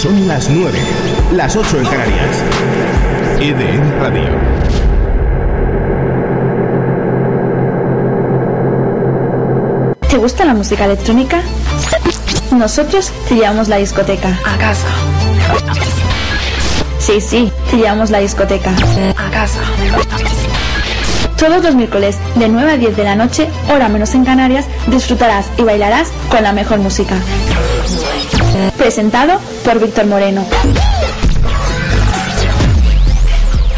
Son las 9, las 8 en Canarias. EDN Radio. ¿Te gusta la música electrónica? Nosotros te llevamos la discoteca. A casa. Sí, sí, te llevamos la discoteca. A casa. Todos los miércoles de 9 a 10 de la noche, hora menos en Canarias, disfrutarás y bailarás con la mejor música. Presentado por Víctor Moreno.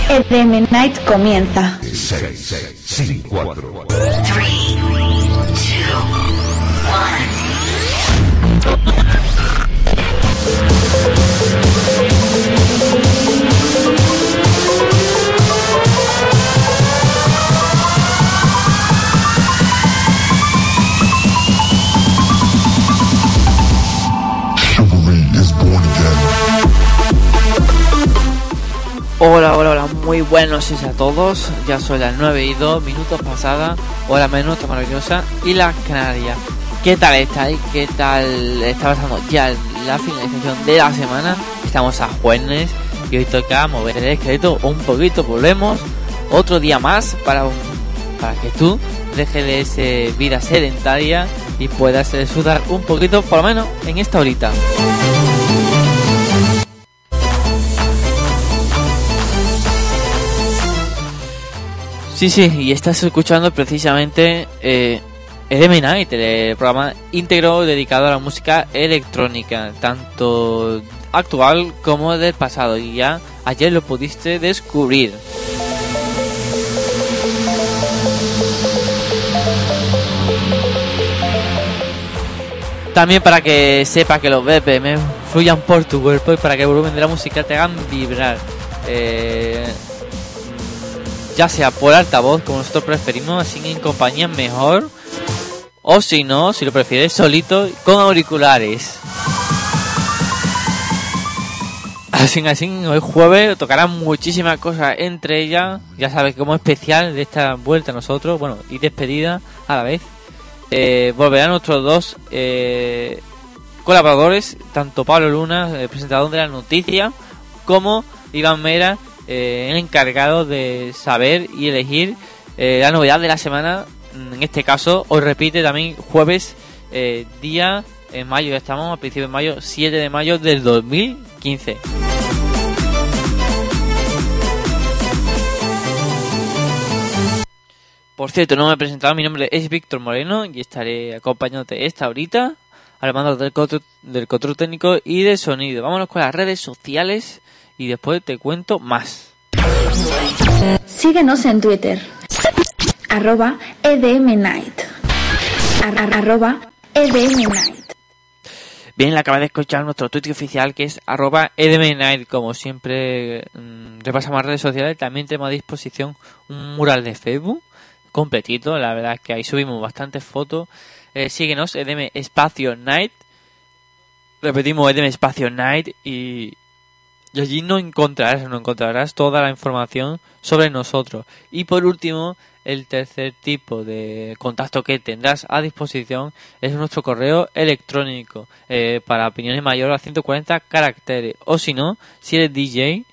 EDM Night comienza. 6, 5, 4. Hola, hola, hola, muy buenos días a todos. Ya son las 9 y 2 minutos pasadas, hora menos, está maravillosa. Y las Canarias. ¿Qué tal estáis? ¿Qué tal está pasando ya la finalización de la semana? Estamos a jueves y hoy toca mover el esqueleto un poquito. Volvemos otro día más para, para que tú dejes de ese vida sedentaria y puedas sudar un poquito, por lo menos en esta horita. Sí, sí, y estás escuchando precisamente eh, EDM Night, el programa íntegro dedicado a la música electrónica, tanto actual como del pasado, y ya ayer lo pudiste descubrir. También para que sepa que los BPM fluyan por tu cuerpo y para que el volumen de la música te hagan vibrar. Eh, ya sea por altavoz, como nosotros preferimos, así en compañía mejor. O si no, si lo prefieres, solito, con auriculares. Así, así, hoy jueves tocarán muchísimas cosas, entre ellas, ya sabes, como especial de esta vuelta a nosotros, bueno, y despedida a la vez. Eh, volverán nuestros dos eh, colaboradores, tanto Pablo Luna, el presentador de la noticia, como Iván Mera, eh, el encargado de saber y elegir eh, la novedad de la semana. En este caso, hoy repite también jueves, eh, día en mayo, ya estamos a principios de mayo, 7 de mayo del 2015. Por cierto, no me he presentado, mi nombre es Víctor Moreno y estaré acompañándote esta horita al mando del del control técnico y de sonido. Vámonos con las redes sociales y después te cuento más. Síguenos en Twitter. Arroba EDM Night. Ar- arroba EDM Night. Bien, acaba de escuchar nuestro tweet oficial que es arroba edmnight. Como siempre, mm, repasamos redes sociales. También tenemos a disposición un mural de Facebook completito. La verdad es que ahí subimos bastantes fotos. Eh, síguenos, edm espacio night. Repetimos, edm espacio night. Y, y allí no encontrarás, no encontrarás toda la información sobre nosotros. Y por último, el tercer tipo de contacto que tendrás a disposición es nuestro correo electrónico eh, para opiniones mayores a 140 caracteres. O si no, si eres DJ,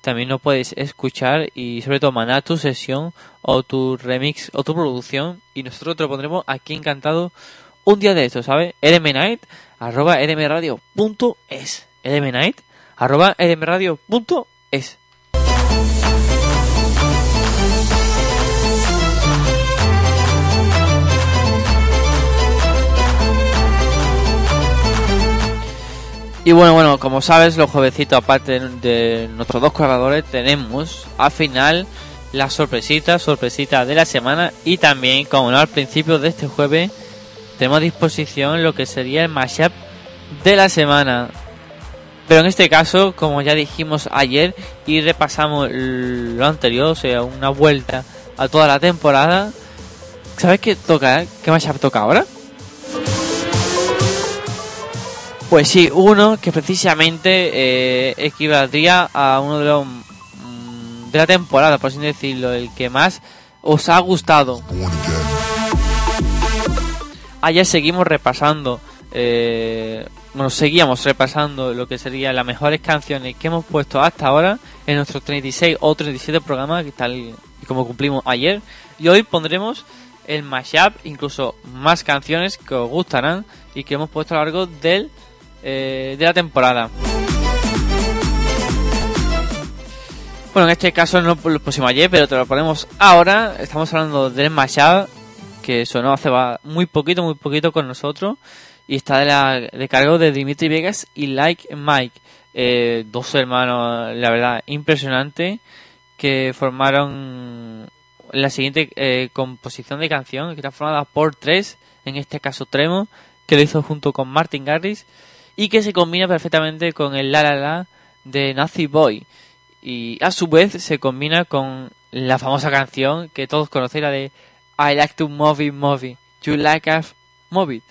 también nos puedes escuchar y sobre todo mandar tu sesión o tu remix o tu producción y nosotros te lo pondremos aquí encantado un día de esto, ¿sabes? edmnight arroba edmnight arroba edmradio.es Y bueno, bueno, como sabes, los juevecitos, aparte de nuestros dos colaboradores, tenemos al final la sorpresita, sorpresita de la semana y también, como no, al principio de este jueves tenemos a disposición lo que sería el mashup de la semana. Pero en este caso, como ya dijimos ayer y repasamos lo anterior, o sea, una vuelta a toda la temporada, ¿sabes qué toca? Eh? ¿Qué mashup toca ahora? Pues sí, uno que precisamente eh, equivaldría a uno de los mm, de la temporada, por así decirlo, el que más os ha gustado. Ayer seguimos repasando, eh, bueno, seguíamos repasando lo que serían las mejores canciones que hemos puesto hasta ahora en nuestros 36 o 37 programas, tal y como cumplimos ayer. Y hoy pondremos el mashup, incluso más canciones que os gustarán y que hemos puesto a lo largo del eh, de la temporada. Bueno, en este caso no lo pusimos ayer, pero te lo ponemos ahora. Estamos hablando del Mashup, que sonó hace muy poquito, muy poquito con nosotros. Y está de, la, de cargo de Dimitri Vegas y Like Mike. Eh, dos hermanos, la verdad, impresionante, que formaron la siguiente eh, composición de canción, que está formada por tres, en este caso Tremo, que lo hizo junto con Martin Garris y que se combina perfectamente con el La La La de Nazi Boy. Y a su vez se combina con la famosa canción que todos conocéis la de I like to move it, move You like us, move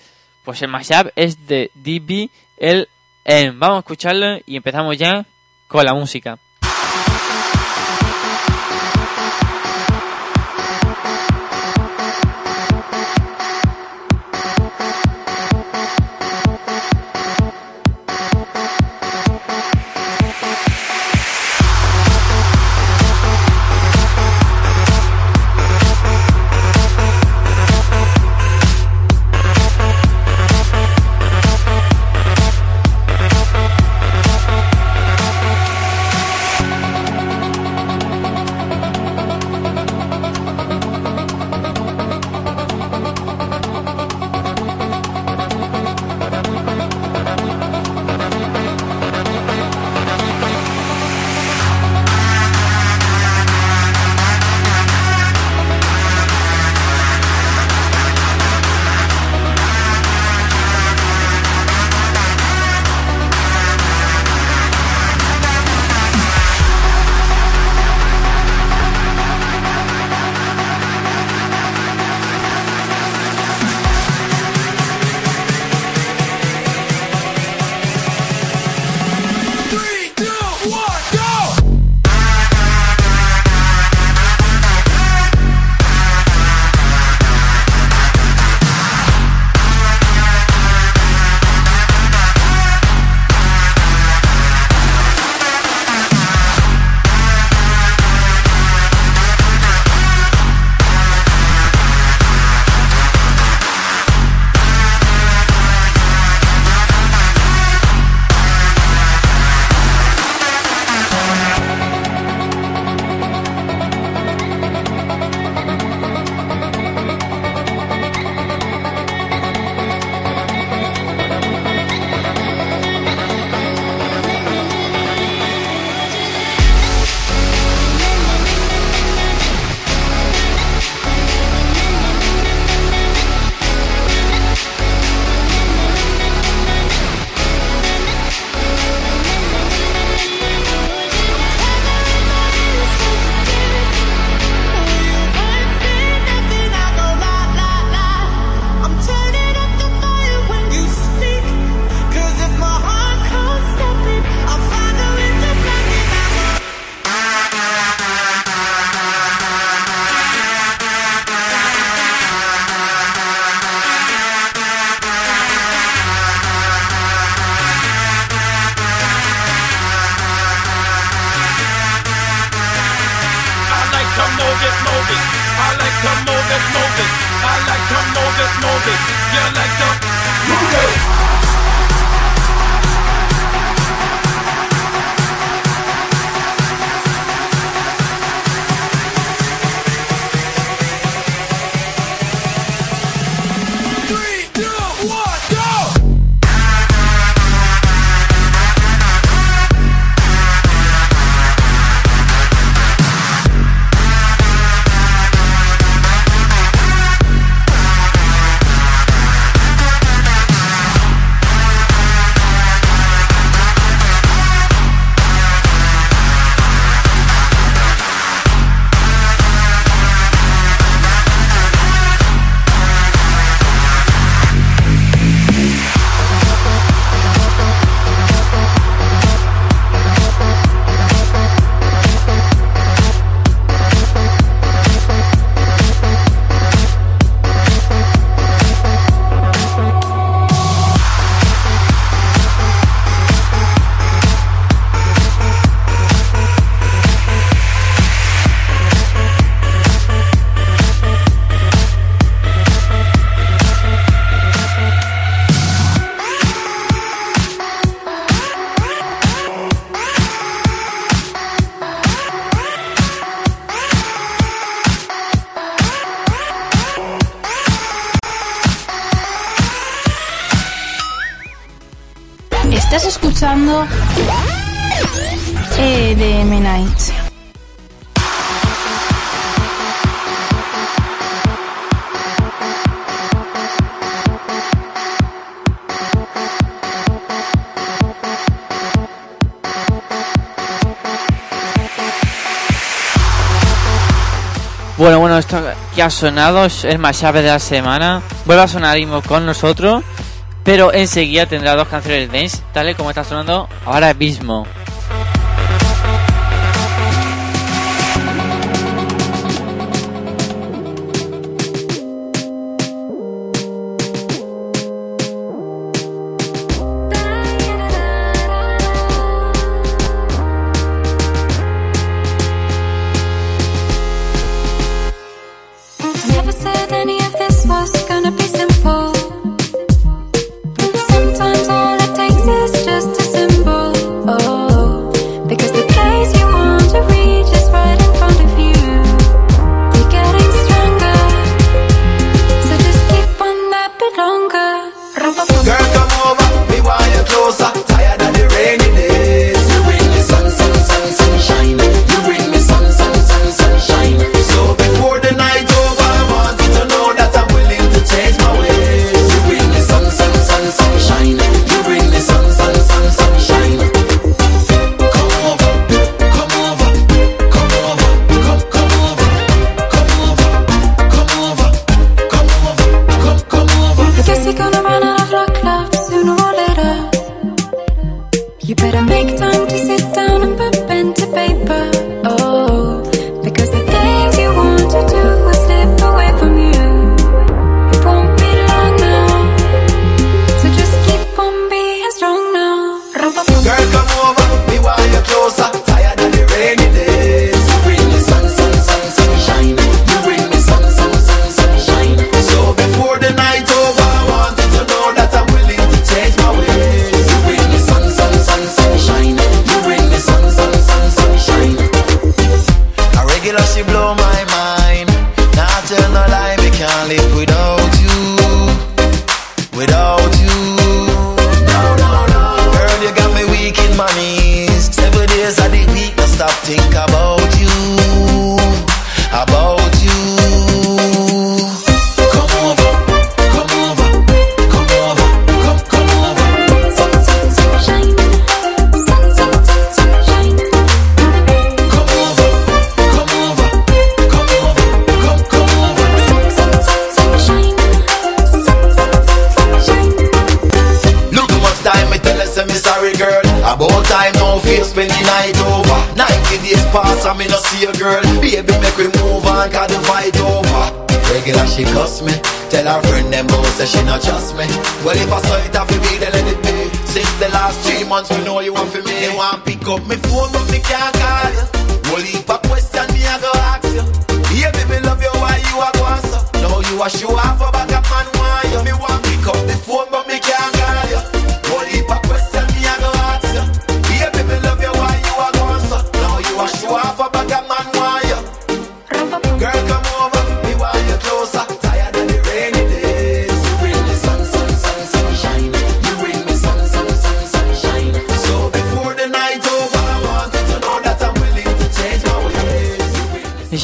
Pues el mashup es de DBLM. Vamos a escucharlo y empezamos ya con la música. que ha sonado es más llave de la semana. Vuelve a sonar Imo con nosotros, pero enseguida tendrá dos canciones dance, tal y como está sonando ahora mismo.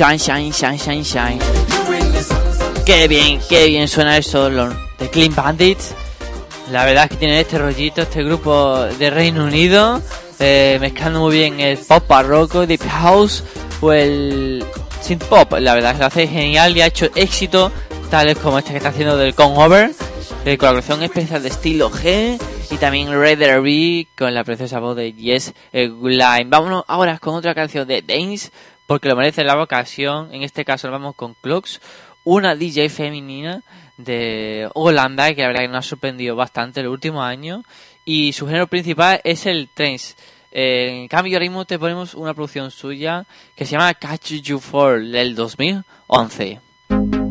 Shine, shine, shine, shine, shine. Qué bien, qué bien suena eso de Clean Bandits. La verdad es que tiene este rollito, este grupo de Reino Unido, eh, mezclando muy bien el pop barroco, deep house o el synth pop. La verdad es que lo hace genial y ha hecho éxito, tales como este que está haciendo del Over de colaboración especial de estilo G y también Red B con la preciosa voz de Yes eh, Line. Vámonos ahora con otra canción de Danes porque lo merece la ocasión. En este caso nos vamos con Clocks, una DJ femenina de Holanda que la verdad que nos ha sorprendido bastante en los últimos años y su género principal es el trance. Eh, en cambio, ahora mismo te ponemos una producción suya que se llama Catch You For del 2011.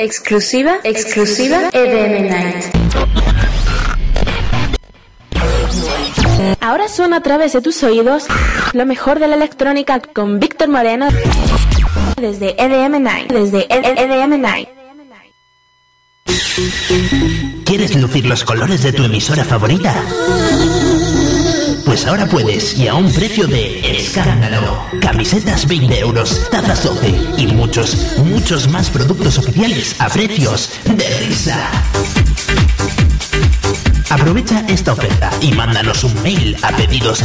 Exclusiva, exclusiva EDM Night. Ahora suena a través de tus oídos lo mejor de la electrónica con Víctor Moreno desde EDM Night, desde EDM Night. ¿Quieres lucir los colores de tu emisora favorita? Pues ahora puedes y a un precio de escándalo. Camisetas 20 euros, tazas 12 y muchos, muchos más productos oficiales a precios de risa. Aprovecha esta oferta y mándanos un mail a pedidos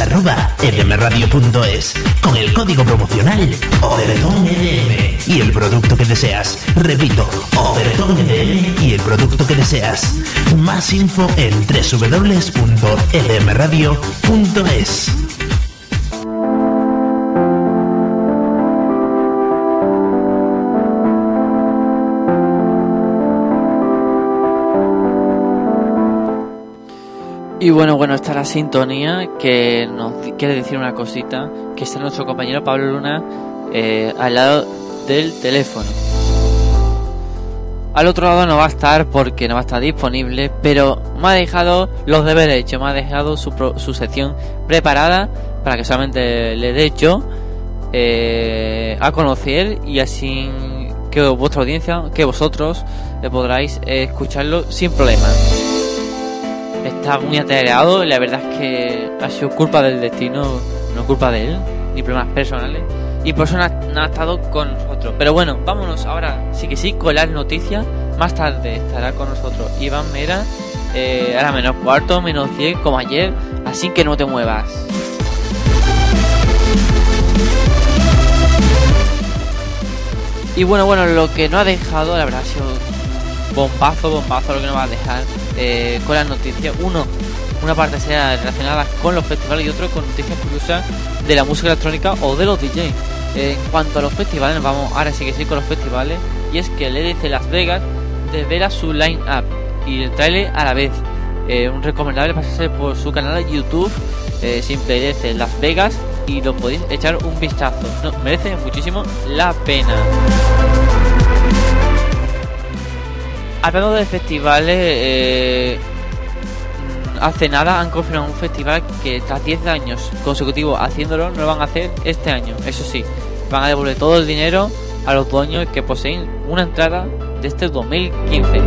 con el código promocional Overton EDM y el producto que deseas. Repito, Overton EDM y el producto que deseas. Más info en www.edmradio.es. Y bueno, bueno, está la sintonía que nos quiere decir una cosita, que está nuestro compañero Pablo Luna eh, al lado del teléfono. Al otro lado no va a estar porque no va a estar disponible, pero me ha dejado los deberes hechos, me ha dejado su, pro- su sección preparada para que solamente le dé yo eh, a conocer y así que vuestra audiencia, que vosotros le podráis eh, escucharlo sin problema. Está muy atareado y la verdad es que ha sido culpa del destino, no culpa de él, ni problemas personales. Y por eso no ha, no estado con nosotros. Pero bueno, vámonos ahora, sí que sí, con las noticias. Más tarde estará con nosotros Iván Mera, eh, ahora menos cuarto, menos 10, como ayer. Así que no te muevas. Y bueno, bueno, lo que no ha dejado, la verdad, ha sido bombazo, bombazo lo que nos va a dejar eh, con las noticias. Uno, una parte será relacionada con los festivales y otro con noticias curiosas de la música electrónica o de los DJs. En cuanto a los festivales, vamos ahora sí que sí con los festivales. Y es que el EDC Las Vegas desvela su line-up y el trailer a la vez. Eh, un recomendable pasarse por su canal de YouTube, eh, simple EDC Las Vegas, y lo podéis echar un vistazo. No, merece muchísimo la pena. Hablando de festivales, eh, hace nada han confirmado un festival que tras 10 años consecutivos haciéndolo, no lo van a hacer este año. Eso sí, van a devolver todo el dinero a los dueños que poseen una entrada de este 2015.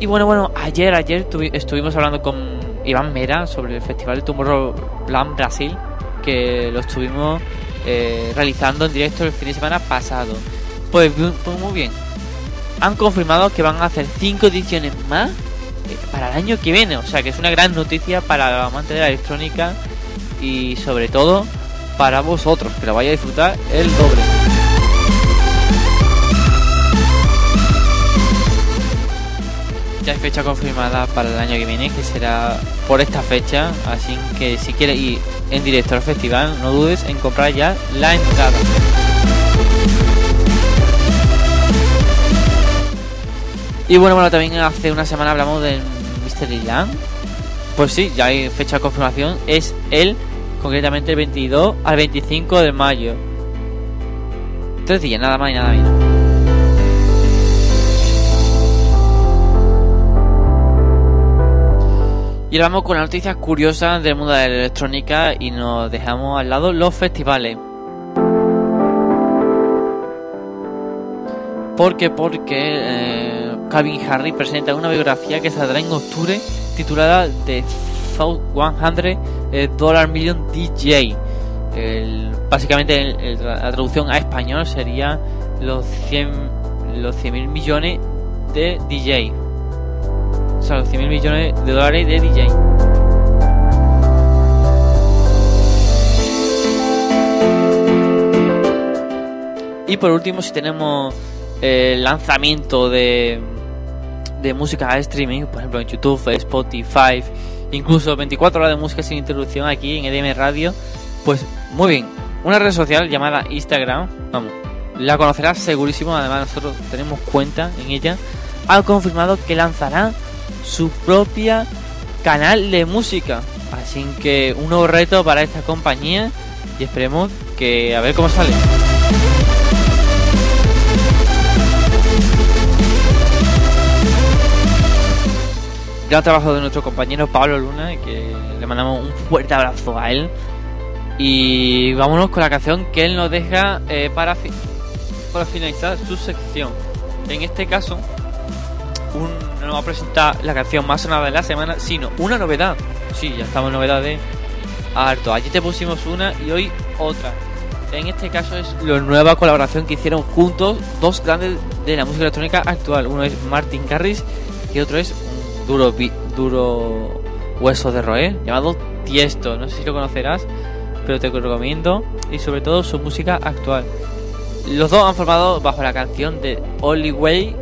Y bueno, bueno, ayer, ayer tuvi- estuvimos hablando con Iván Mera sobre el Festival de Tomorrowland Brasil, que lo estuvimos eh, realizando en directo el fin de semana pasado. Pues, pues muy bien, han confirmado que van a hacer 5 ediciones más eh, para el año que viene, o sea que es una gran noticia para los amantes de la electrónica y sobre todo para vosotros, que lo vaya a disfrutar el doble. Ya hay fecha confirmada para el año que viene, que será por esta fecha. Así que si quieres ir en directo al festival, no dudes en comprar ya la entrada. Y bueno, bueno, también hace una semana hablamos del Mystery Land. Pues sí, ya hay fecha de confirmación. Es el, concretamente el 22 al 25 de mayo. Tres días, nada más y nada menos. Y vamos con las noticias curiosas del mundo de la electrónica y nos dejamos al lado los festivales. Porque, porque eh, Calvin Harris presenta una biografía que saldrá en octubre titulada The 100 eh, Dollar Million DJ. El- básicamente la traducción a español sería los 100 los 100 mil millones de DJ. O sea, los 100 mil millones de dólares de DJ. Y por último, si tenemos el lanzamiento de, de música a streaming, por ejemplo en YouTube, Spotify, incluso 24 horas de música sin interrupción aquí en EDM Radio, pues muy bien. Una red social llamada Instagram, vamos, la conocerás segurísimo, además nosotros tenemos cuenta en ella, ha confirmado que lanzará su propia canal de música. Así que un nuevo reto para esta compañía y esperemos que a ver cómo sale. Gran trabajo de nuestro compañero Pablo Luna, que le mandamos un fuerte abrazo a él. Y vámonos con la canción que él nos deja eh, para, para finalizar su sección. En este caso, un, no va a presentar la canción más sonada de la semana, sino una novedad. Sí, ya estamos en novedades harto. Allí te pusimos una y hoy otra. En este caso es la nueva colaboración que hicieron juntos dos grandes de la música electrónica actual. Uno es Martin Garrix y otro es un duro, duro hueso de roer llamado Tiesto. No sé si lo conocerás, pero te lo recomiendo y sobre todo su música actual. Los dos han formado bajo la canción de Only Way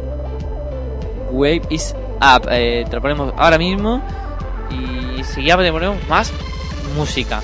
Wave is Up. Eh, te lo ponemos ahora mismo y seguida te ponemos más música.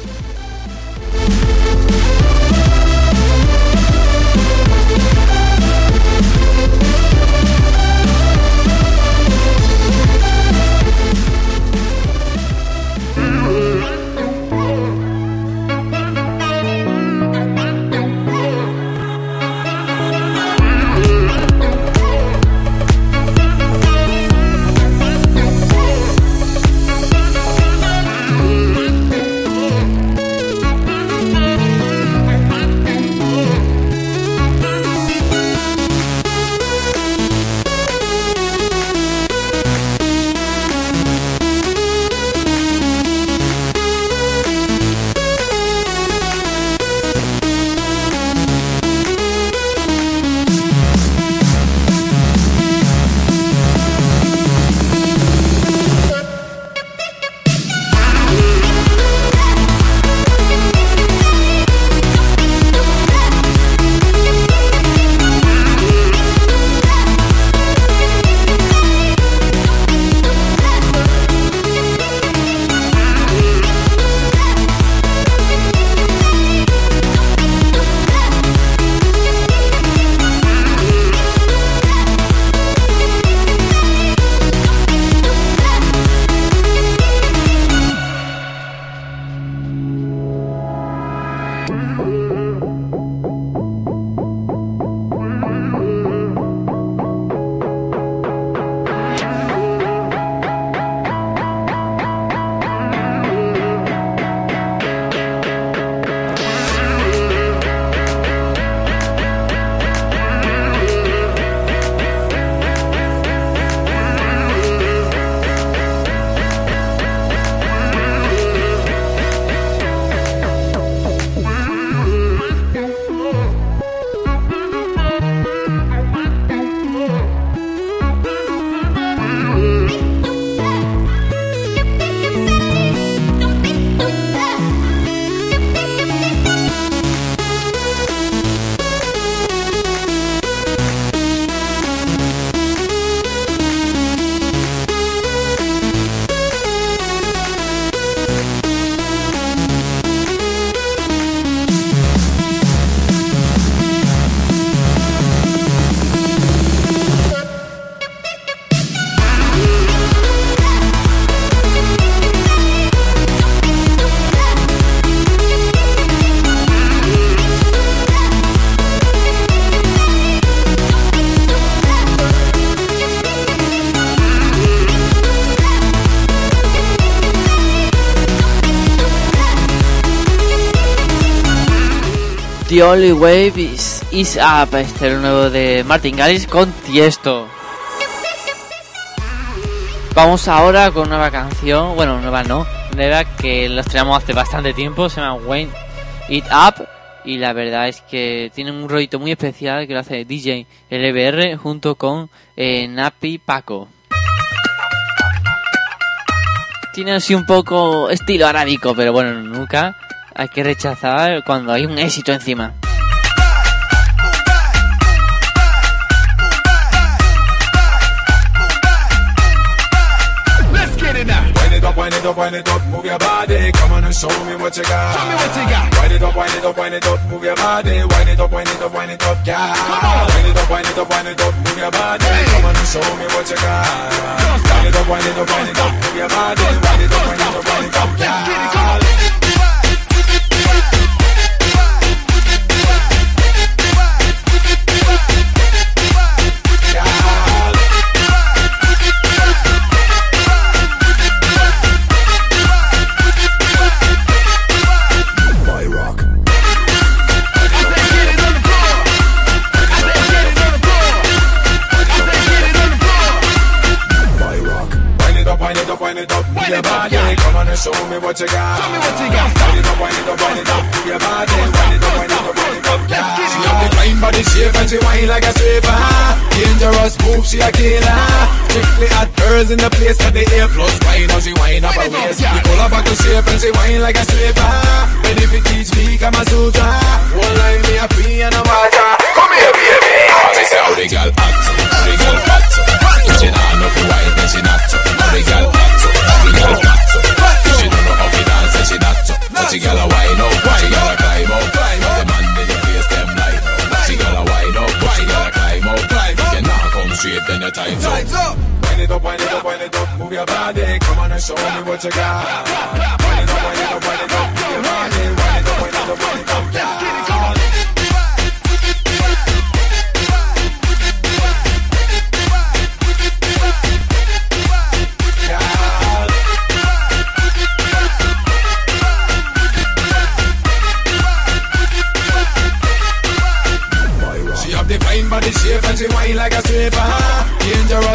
The Only Wave is, Up, este es el nuevo de Martin Garrix con Tiesto. Vamos ahora con nueva canción, bueno, nueva no, nueva que la estrenamos hace bastante tiempo, se llama Wayne It Up y la verdad es que tiene un rollito muy especial que lo hace DJ LBR junto con eh, Napi Paco. Tiene así un poco estilo arábico, pero bueno, nunca hay que rechazar cuando hay un éxito encima. Let's get it now. Wind it up, wind it up, wind it up, move your body. Come on and show me what you got. Show me what you got. Wind it up, wind it up, wind it up, move your body. Wind it up, wind it up, wind it up, yeah. Come on. Wind it up, wind it up, wind it up, move your body. Come on and show me what you got. Wind it up, wind it up, wind it up, move your body. Wind it up, wind it up, wind it up, yeah. What you got. Show me what you got. Wind it up, wind it up, wind it up, your body. Wind it up, wind it up, wind it up, yeah. She have the fine body shape and she whine like a stripper. Dangerous move, she a killer. Strictly hot girls in the place got the A plus. Wine how she whine up her waist. The color back to shape and she whine like a stripper. Ready for teach me Kama Sutra. One line me a free and a water. Come here, baby. She say how the girl hot, how the girl hot. She not know fi wine, then she not. How the girl hot, how the girl hot. But she got a wine up, she got a climb up. The man in the face them light. She got a wine up, she got a climb up. If you not come straight, then your time's up. Wind it up, wind it up, wind it up, move your body. Come on and show me what you got. Wind it up, wind it up, wind it up, move your body. Wind it up, wind it up, wind it up, yeah. She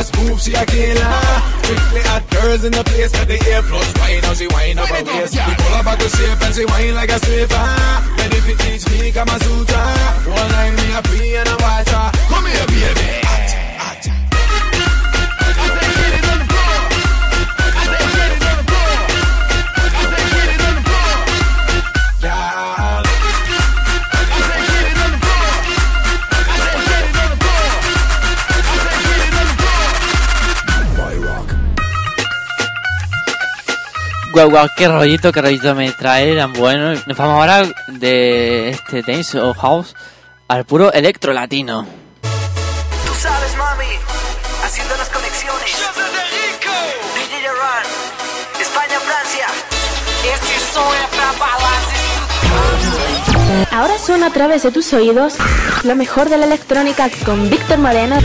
Dangerous move, she a killer. Strictly hot girls in the place got the air plus. Wine now she whine up her waist. The color back to shape and she whine like a stripper. Ready fi teach me Kama Sutra. One line Guau, guau, qué rollito, qué rollito me trae, tan bueno. Nos vamos ahora de este dance o house al puro electro latino. Tú sabes, mami, haciendo las conexiones. Run, España, Francia. Balas Ahora suena a través de tus oídos lo mejor de la electrónica con Víctor Moreno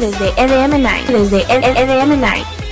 desde EDM9, desde EDM9.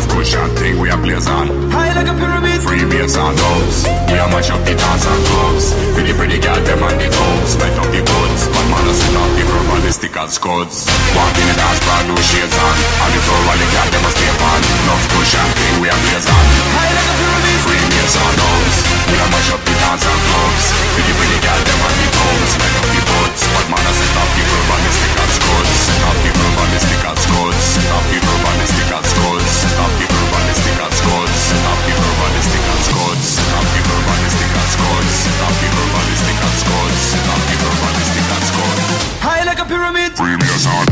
Cushion thing we a blaze on. High like a pyramid. Free bass and drums. We a mash up the dance and clubs. For the pretty girl them on the toes. Light up the buds. But man a set off the verbalistic and scuds. Walk in the dance, brand new shades on. On the floor while the girl them a stay on. Enough cushion thing we a blaze on. High like a pyramid. Free bass and drums. We a mash up the dance and clubs. For the pretty girl them on the toes. Light up the buds. But man a set off the verbalistic and scuds. Set off the verbalistic and scuds. Set off the verbalistic and Happy High like a pyramid. Bring me a sound.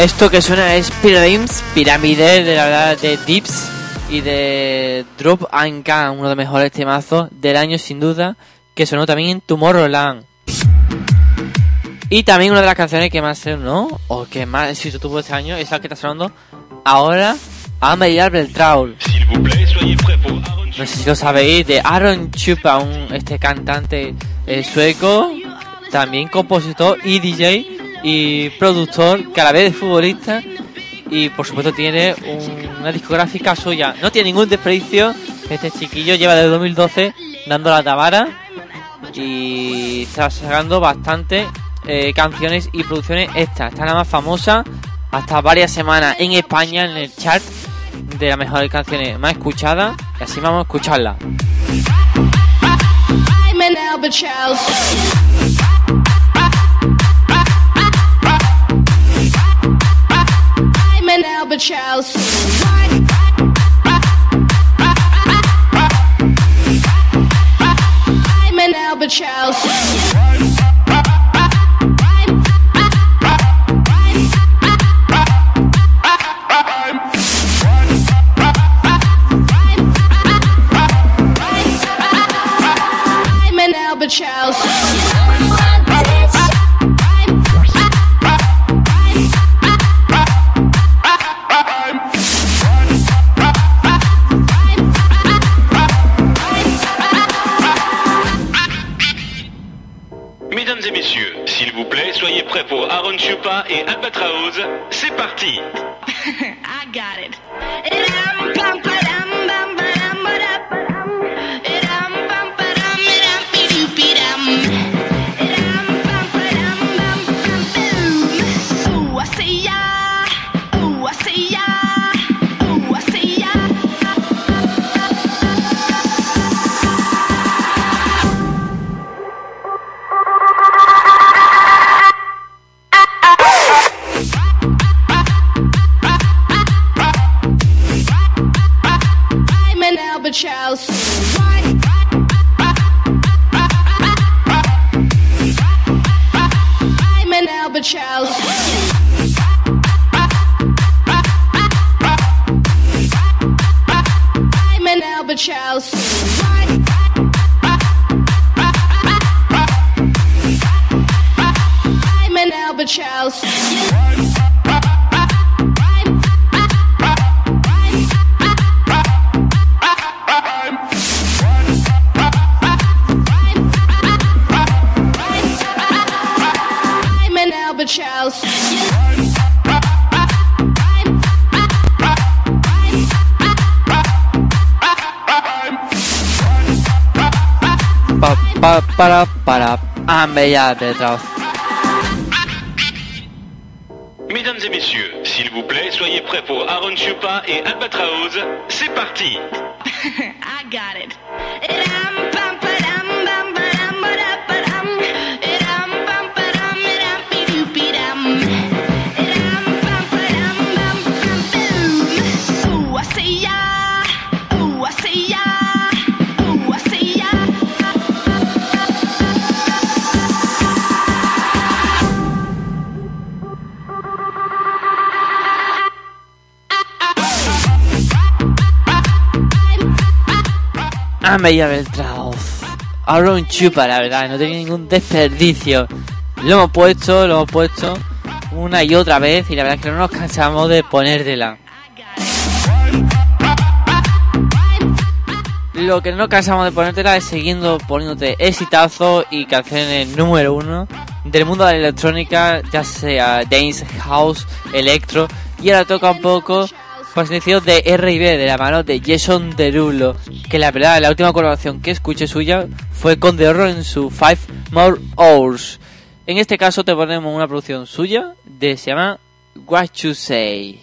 Esto que suena es Pyramids, Pirámide de la verdad de Dips y de Drop and Can, uno de los mejores temazos del año sin duda, que sonó también en Tomorrowland. Y también una de las canciones que más sonó, o que más éxito tuvo este año, es la que está sonando ahora a Mediar Beltraul. No sé si lo sabéis, de Aaron Chupa, un, este cantante eh, sueco, también compositor y DJ y productor, que a la vez es futbolista y por supuesto tiene un- una discográfica suya. No tiene ningún desperdicio, este chiquillo lleva desde 2012 dando la tabara y está sacando bastante eh, canciones y producciones extras. Está la más famosa hasta varias semanas en España en el chart de las mejores canciones más escuchadas y así vamos a escucharla. An albatross. I'm an albatross. Mesdames et messieurs, s'il vous plaît, soyez prêts pour Aaron Chupa et Albatraoz. C'est parti I got it. I'm Ah, Amelia Beltrán. Ahora un chupa, la verdad, no tenía ningún desperdicio. Lo hemos puesto, lo hemos puesto una y otra vez y la verdad es que no nos cansamos de ponértela. Lo que no nos cansamos de ponértela es siguiendo poniéndote exitazo y canciones número uno del mundo de la electrónica, ya sea dance, house, electro. Y ahora toca un poco con la selección de R&B de la mano de Jason Derulo, que la verdad la última colaboración que escuché suya fue con The Horror en su Five More Hours. En este caso te ponemos una producción suya de se llama What You say?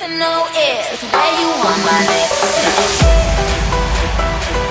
To know is where you want my lipstick. Where,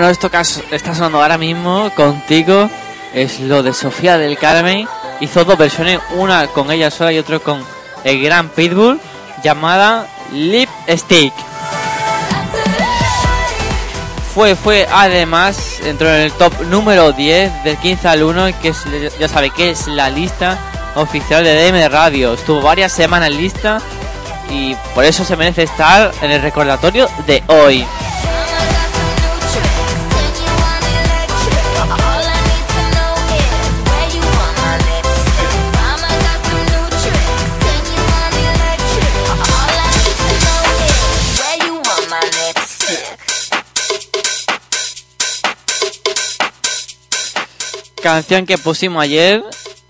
Bueno, esto que está sonando ahora mismo contigo es lo de Sofía del Carmen. Hizo dos versiones, una con ella sola y otra con el gran Pitbull, llamada Lipstick. Fue, fue, además, entró en el top número 10 del 15 al 1, que es, ya sabe que es la lista oficial de DM Radio. Estuvo varias semanas lista y por eso se merece estar en el recordatorio de hoy. Canción que pusimos ayer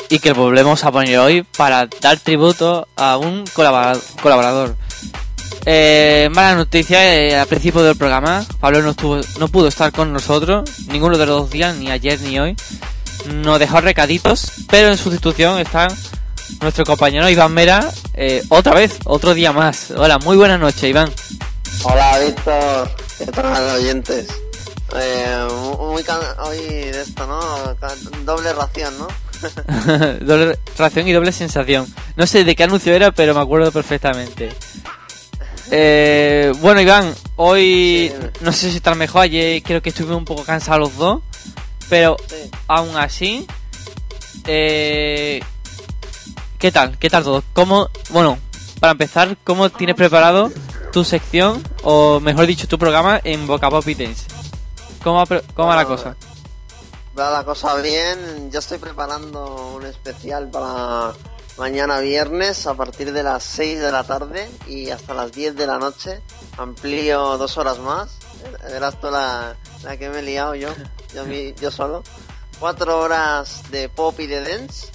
y que volvemos a poner hoy para dar tributo a un colabora- colaborador. Eh, mala noticia, eh, al principio del programa, Pablo no, estuvo, no pudo estar con nosotros, ninguno de los dos días, ni ayer ni hoy. Nos dejó recaditos, pero en sustitución está nuestro compañero Iván Mera, eh, otra vez, otro día más. Hola, muy buenas noches, Iván. Hola Víctor, ¿qué tal oyentes? Eh, muy can- hoy de esto, ¿no? Doble ración, ¿no? doble ración y doble sensación. No sé de qué anuncio era, pero me acuerdo perfectamente. Eh, bueno, Iván, hoy no sé si estar mejor. Ayer creo que estuvimos un poco cansados los dos, pero aún así, eh, ¿qué tal? ¿Qué tal todo? ¿Cómo, bueno, para empezar, cómo tienes preparado tu sección, o mejor dicho, tu programa en Boca Pop y Dance? ¿Cómo cómo va la cosa? Va la cosa bien, yo estoy preparando un especial para mañana viernes a partir de las 6 de la tarde y hasta las 10 de la noche amplío dos horas más. Verás tú la, la que me he liado yo, yo, yo solo. Cuatro horas de pop y de dance.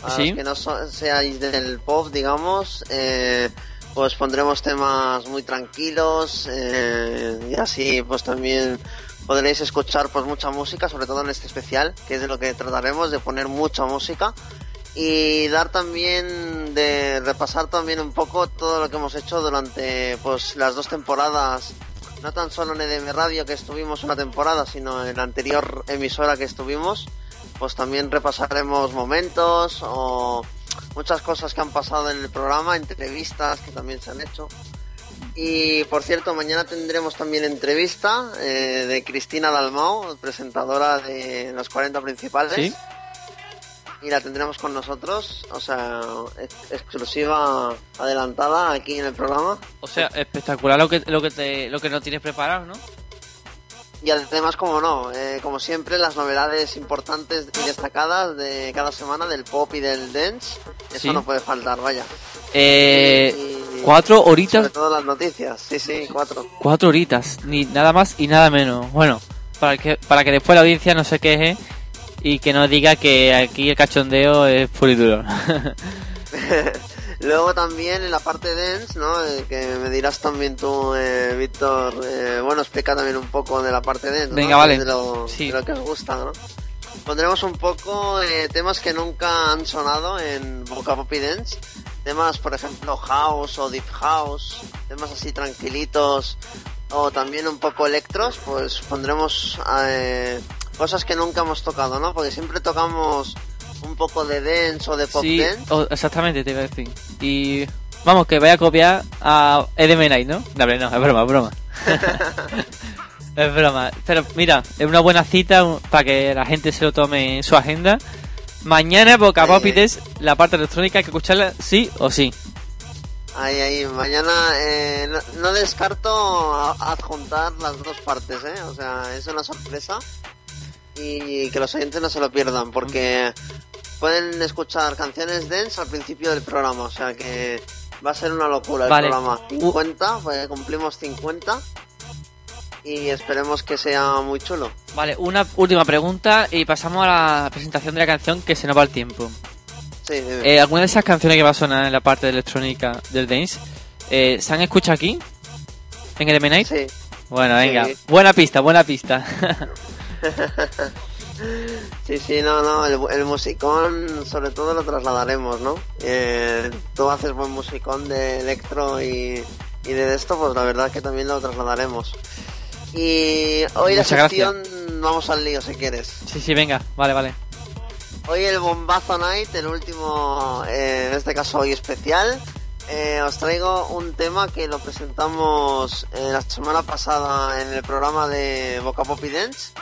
Para Sí. los que no so- seáis del pop, digamos, eh, pues pondremos temas muy tranquilos eh, y así pues también podréis escuchar pues mucha música, sobre todo en este especial, que es de lo que trataremos, de poner mucha música. Y dar también de repasar también un poco todo lo que hemos hecho durante pues las dos temporadas. No tan solo en EDM Radio que estuvimos una temporada sino en la anterior emisora que estuvimos pues también repasaremos momentos o muchas cosas que han pasado en el programa entrevistas que también se han hecho y por cierto mañana tendremos también entrevista eh, de Cristina Dalmau presentadora de los 40 principales Sí. y la tendremos con nosotros, o sea, ex- exclusiva adelantada aquí en el programa. O sea, espectacular lo que, lo que, te, lo que nos tienes preparado, ¿no? Y además, como no, eh, como siempre, las novedades importantes y destacadas de cada semana del pop y del dance, eso Sí. no puede faltar, vaya. Eh, Y- cuatro horitas, Sobre todo las noticias, sí, sí, cuatro. cuatro horitas, ni nada más y nada menos. Bueno, para que, para que después la audiencia no se queje y que no diga que aquí el cachondeo es puro y duro. Luego también en la parte dance, ¿no? Eh, que me dirás también tú, eh, Víctor, eh, bueno, explica también un poco de la parte dance, ¿no? Venga, vale. De lo, Sí. de lo que os gusta, ¿no? Pondremos un poco eh, temas que nunca han sonado en Boca Pop y Dance. Temas, por ejemplo, house o deep house, temas así tranquilitos o también un poco electros, pues pondremos eh, cosas que nunca hemos tocado, ¿no? Porque siempre tocamos un poco de dance o de pop sí, dance. o- exactamente, te iba a decir. Y vamos, que voy a copiar a EDM Night, ¿no? No, no, es broma, es broma. es broma. Pero mira, es una buena cita para que la gente se lo tome en su agenda. Mañana, Boca Ahí, Pop y ahí. Dance, la parte electrónica hay que escucharla sí o sí. Ahí, ahí, mañana eh, no, no descarto adjuntar las dos partes, ¿eh? O sea, es una sorpresa y que los oyentes no se lo pierdan porque pueden escuchar canciones dance al principio del programa, o sea que va a ser una locura el Vale. programa. 50, pues cumplimos 50 y esperemos que sea muy chulo. Vale, una última pregunta y pasamos a la presentación de la canción que se nos va el tiempo. Sí. Eh, ¿Alguna de esas canciones que va a sonar en la parte de electrónica del dance eh, se han escuchado aquí? ¿En el Night? Sí. Bueno, Sí. venga. Buena pista, buena pista. Sí, sí, no, no, el, el musicón sobre todo lo trasladaremos, ¿no? Eh, tú haces buen musicón de electro y, y de esto, pues la verdad que también lo trasladaremos. Y hoy Muchas la sección, vamos al lío si quieres. sí, sí, venga. Vale, vale. Hoy el Bombazo Night, el último, eh, en este caso hoy especial. Eh, os traigo un tema que lo presentamos eh, la semana pasada en el programa de Boca Pop y Dance,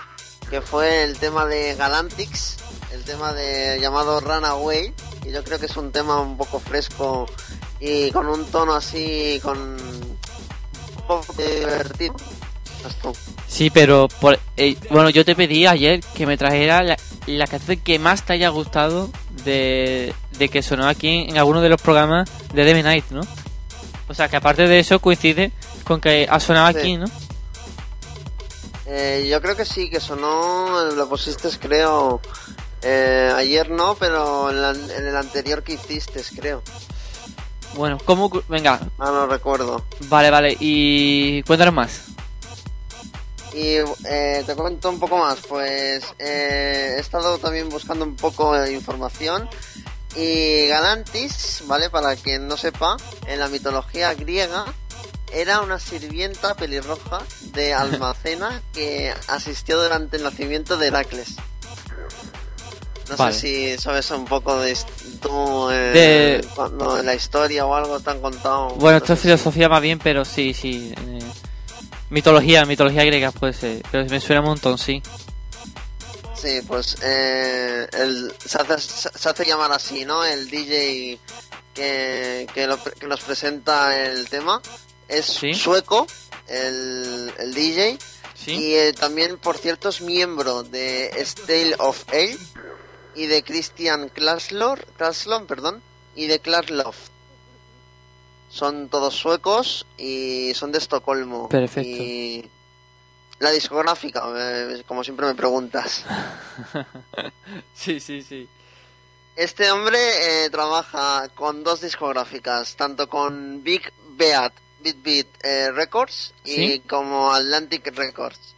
que fue el tema de Galantix, el tema de llamado Runaway, y yo creo que es un tema un poco fresco y con un tono así, con un poco divertido. Esto. Sí, pero por, eh, bueno, yo te pedí ayer que me trajera la, la canción que más te haya gustado de, de que sonó aquí en alguno de los programas de Deme Night, ¿no? O sea, que aparte de eso coincide con que ha sonado Sí. aquí, ¿no? Eh, yo creo que sí, que sonó, lo pusiste creo, eh, ayer no, pero en, la- en el anterior que hiciste creo. Bueno, ¿cómo? Venga, Ah, no recuerdo. vale, vale. Y cuéntanos más. Y eh, te cuento un poco más, pues eh, he estado también buscando un poco de información y Galantis, ¿vale? Para quien no sepa, en la mitología griega era una sirvienta pelirroja de Almacena que asistió durante el nacimiento de Heracles. No Vale. sé si sabes un poco de tú, eh, De- cuando la historia o algo te han contado. Bueno, esto es filosofía más bien, pero sí, sí. eh, mitología, mitología griega puede ser. Pero me suena un montón, sí. Sí, pues eh, el, se, hace, se hace llamar así, ¿no? El DJ que, que, lo- que nos presenta el tema es sueco, el, el DJ. Y eh, también, por cierto, es miembro de Stale of Ale y de Christian Klaslor, Klaslon, perdón, y de Klaslov. Son todos suecos y son de Estocolmo. Perfecto. Y la discográfica, eh, como siempre me preguntas. sí, sí, sí. Este hombre eh, trabaja con dos discográficas, tanto con Big Beat, Beat Beat eh, Records y ¿Sí? como Atlantic Records.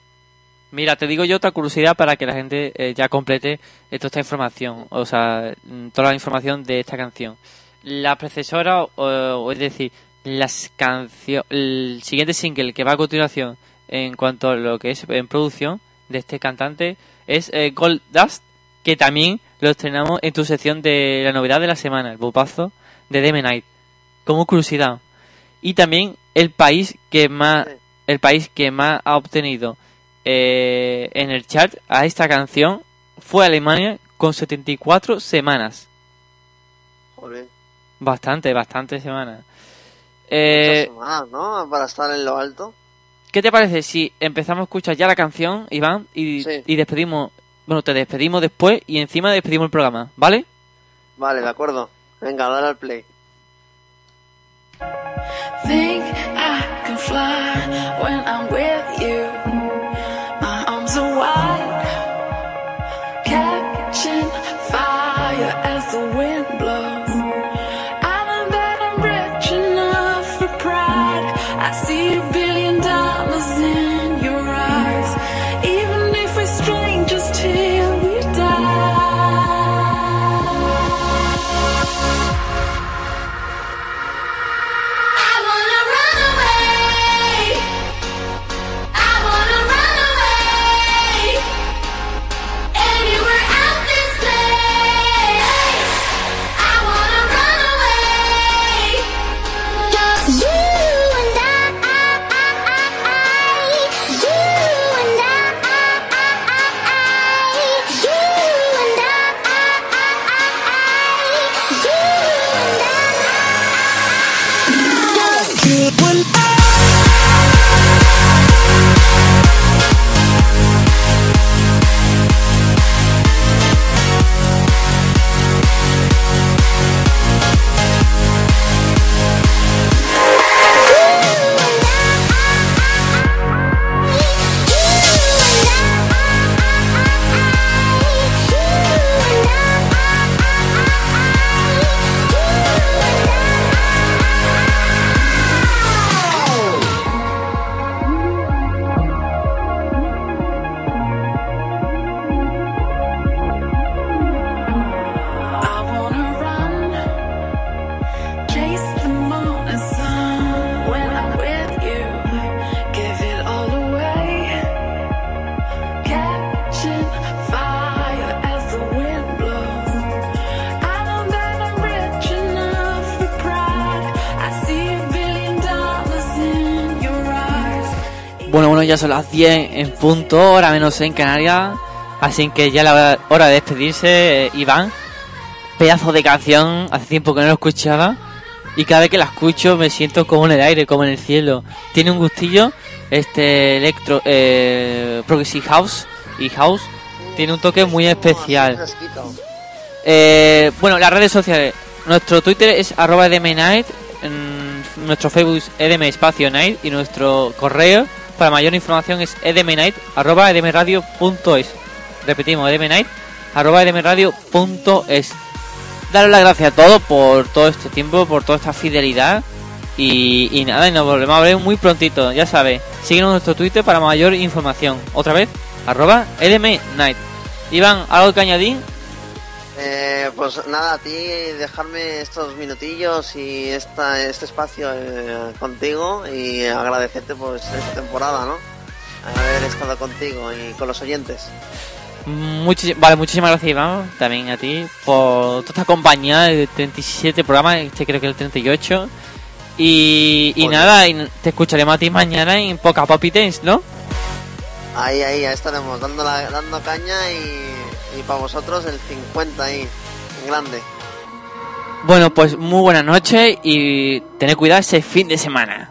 Mira, te digo yo otra curiosidad para que la gente eh, ya complete toda esta información, o sea, mm, toda la información de esta canción. La predecesora, o, o es decir, las cancio- el siguiente single que va a continuación en cuanto a lo que es en producción de este cantante es eh, Gold Dust, que también lo estrenamos en tu sección de la novedad de la semana, el bopazo de Night, como curiosidad. Y también el país que más, el país que más ha obtenido eh, en el chart a esta canción fue Alemania con 74 semanas. Joder, Bastante, bastante semanas. Eh, muchas semanas, ¿no? Para estar en lo alto. ¿Qué te parece si empezamos a escuchar ya la canción, Iván, y, y despedimos, bueno, te despedimos después y encima despedimos el programa, ¿vale? Vale, de acuerdo. Venga, dale al play. Think I can fly when I'm with you. My arms are wide, ya son las 10 en punto, hora menos en Canarias. Así que ya la hora de despedirse, eh, Iván. Pedazo de canción, hace tiempo que no lo escuchaba. Y cada vez que la escucho me siento como en el aire, como en el cielo. Tiene un gustillo, este electro, eh, progressive house y house. Tiene un toque muy especial. Eh, bueno, las redes sociales. Nuestro Twitter es arroba edmnight, en nuestro Facebook es edm espacio night y nuestro correo para mayor información es edmnight arroba edmradio.es. Repetimos, edmnight arroba edmradio.es. Daros las gracias a todos por todo este tiempo, por toda esta fidelidad. Y, y nada, y nos volvemos a ver muy prontito, ya sabes. Síguenos en nuestro Twitter para mayor información. Otra vez, arroba edmnight. Iván, ¿algo que añadir? Eh, pues nada, a ti dejarme estos minutillos y esta, este espacio eh, contigo y agradecerte pues esta temporada, ¿no? Haber estado contigo y con los oyentes. Muchis- vale, muchísimas gracias Iván, también a ti, por toda esta compañía de 37 programas, este creo que es el 38. Y, y nada, y te escucharemos a ti mañana en Poca Poppy Dance, ¿no? Ahí, ahí, ahí estaremos dando, la, dando caña y, y para vosotros el 50 ahí, en grande. Bueno, pues muy buenas noches y tened cuidado ese fin de semana.